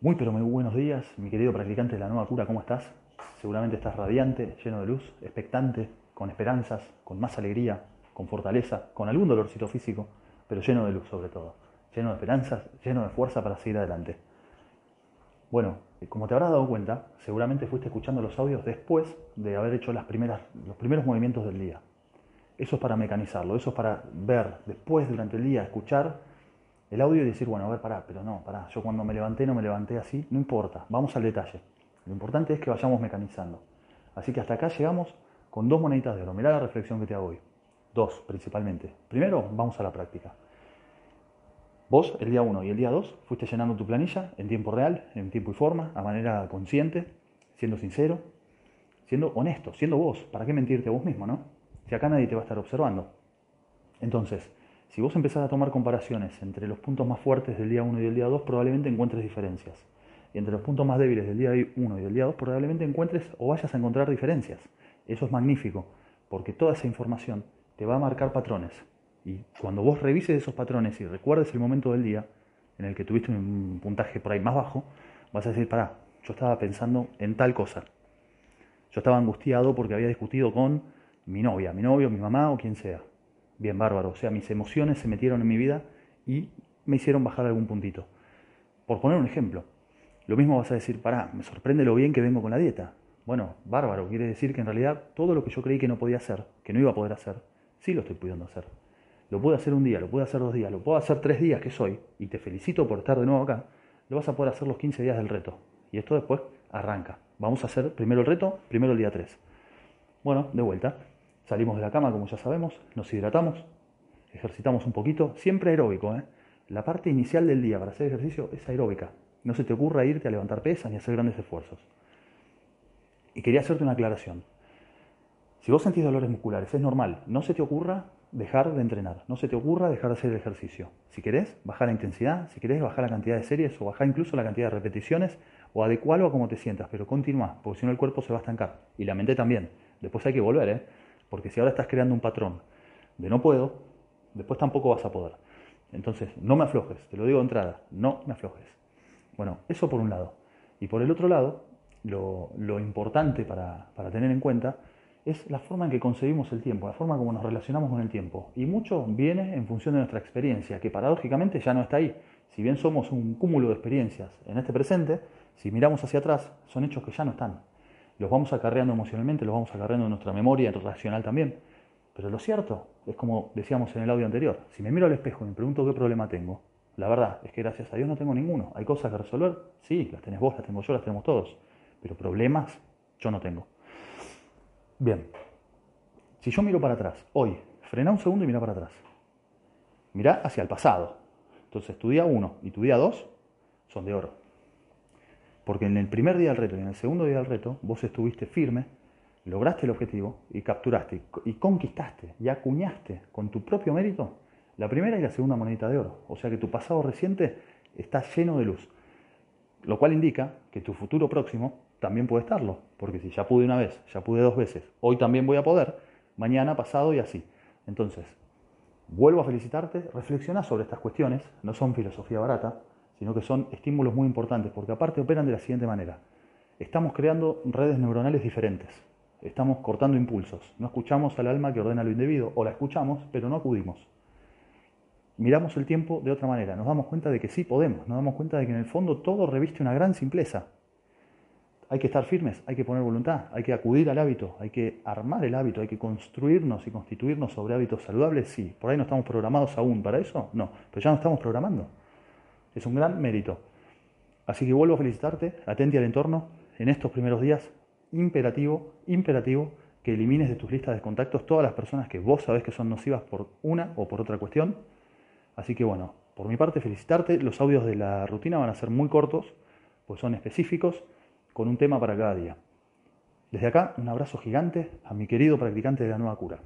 Muy pero muy buenos días, mi querido practicante de la nueva cura, ¿cómo estás? Seguramente estás radiante, lleno de luz, expectante, con esperanzas, con más alegría, con fortaleza, con algún dolorcito físico, pero lleno de luz sobre todo, lleno de esperanzas, lleno de fuerza para seguir adelante. Bueno, como te habrás dado cuenta, seguramente fuiste escuchando los audios después de haber hecho las primeras, los primeros movimientos del día. Eso es para mecanizarlo, eso es para ver después durante el día, escuchar el audio y decir, bueno, a ver, pará, pero no, pará, yo cuando me levanté no me levanté así, no importa, vamos al detalle. Lo importante es que vayamos mecanizando. Así que hasta acá llegamos con dos moneditas de oro. Mirá la reflexión que te hago hoy. Dos, principalmente. Primero, vamos a la práctica. Vos, el día 1 y el día 2, fuiste llenando tu planilla en tiempo real, en tiempo y forma, a manera consciente, siendo sincero, siendo honesto, siendo vos. ¿Para qué mentirte a vos mismo, no? Si acá nadie te va a estar observando. Entonces, si vos empezás a tomar comparaciones entre los puntos más fuertes del día 1 y del día 2, probablemente encuentres diferencias. Y entre los puntos más débiles del día 1 y del día 2, probablemente encuentres o vayas a encontrar diferencias. Eso es magnífico, porque toda esa información te va a marcar patrones. Y cuando vos revises esos patrones y recuerdes el momento del día en el que tuviste un puntaje por ahí más bajo, vas a decir, pará, yo estaba pensando en tal cosa. Yo estaba angustiado porque había discutido con mi novia, mi novio, mi mamá o quien sea. Bien, bárbaro. O sea, mis emociones se metieron en mi vida y me hicieron bajar algún puntito. Por poner un ejemplo, lo mismo vas a decir, pará, me sorprende lo bien que vengo con la dieta. Bueno, bárbaro, quiere decir que en realidad todo lo que yo creí que no podía hacer, que no iba a poder hacer, sí lo estoy pudiendo hacer. Lo puedo hacer un día, lo puedo hacer dos días, lo puedo hacer tres días que soy, y te felicito por estar de nuevo acá, lo vas a poder hacer los 15 días del reto. Y esto después arranca. Vamos a hacer primero el reto, primero el día 3. Bueno, de vuelta. Salimos de la cama, como ya sabemos, nos hidratamos, ejercitamos un poquito, siempre aeróbico. ¿eh? La parte inicial del día para hacer ejercicio es aeróbica. No se te ocurra irte a levantar pesas ni hacer grandes esfuerzos. Y quería hacerte una aclaración. Si vos sentís dolores musculares, es normal. No se te ocurra dejar de entrenar. No se te ocurra dejar de hacer el ejercicio. Si querés, bajar la intensidad. Si querés, bajar la cantidad de series o bajar incluso la cantidad de repeticiones o adecuarlo a cómo te sientas. Pero continúa, porque si no el cuerpo se va a estancar. Y la mente también. Después hay que volver, ¿eh? Porque si ahora estás creando un patrón de no puedo, después tampoco vas a poder. Entonces, no me aflojes, te lo digo de entrada, no me aflojes. Bueno, eso por un lado. Y por el otro lado, lo, importante para, para, tener en cuenta es la forma en que concebimos el tiempo, la forma como nos relacionamos con el tiempo. Y mucho viene en función de nuestra experiencia, que paradójicamente ya no está ahí. Si bien somos un cúmulo de experiencias en este presente, si miramos hacia atrás, son hechos que ya no están los vamos acarreando emocionalmente, los vamos acarreando en nuestra memoria racional también. Pero lo cierto es como decíamos en el audio anterior, si me miro al espejo y me pregunto qué problema tengo, la verdad es que gracias a Dios no tengo ninguno. ¿Hay cosas que resolver? Sí, las tenés vos, las tengo yo, las tenemos todos. Pero problemas yo no tengo. Bien, si yo miro para atrás, hoy, frena un segundo y mira para atrás. Mira hacia el pasado. Entonces tu día 1 y tu día 2 son de oro. Porque en el primer día del reto y en el segundo día del reto, vos estuviste firme, lograste el objetivo y capturaste y conquistaste y acuñaste con tu propio mérito la primera y la segunda monedita de oro. O sea que tu pasado reciente está lleno de luz. Lo cual indica que tu futuro próximo también puede estarlo. Porque si ya pude una vez, ya pude dos veces, hoy también voy a poder, mañana, pasado y así. Entonces, vuelvo a felicitarte, reflexiona sobre estas cuestiones, no son filosofía barata, sino que son estímulos muy importantes, porque aparte operan de la siguiente manera. Estamos creando redes neuronales diferentes, estamos cortando impulsos, no escuchamos al alma que ordena lo indebido, o la escuchamos, pero no acudimos. Miramos el tiempo de otra manera, nos damos cuenta de que sí podemos, nos damos cuenta de que en el fondo todo reviste una gran simpleza. Hay que estar firmes, hay que poner voluntad, hay que acudir al hábito, hay que armar el hábito, hay que construirnos y constituirnos sobre hábitos saludables, sí. Por ahí no estamos programados aún para eso, no, pero ya nos estamos programando. Es un gran mérito. Así que vuelvo a felicitarte, atente al entorno, en estos primeros días, imperativo, imperativo, que elimines de tus listas de contactos todas las personas que vos sabés que son nocivas por una o por otra cuestión. Así que bueno, por mi parte felicitarte, los audios de la rutina van a ser muy cortos, pues son específicos, con un tema para cada día. Desde acá, un abrazo gigante a mi querido practicante de la nueva cura.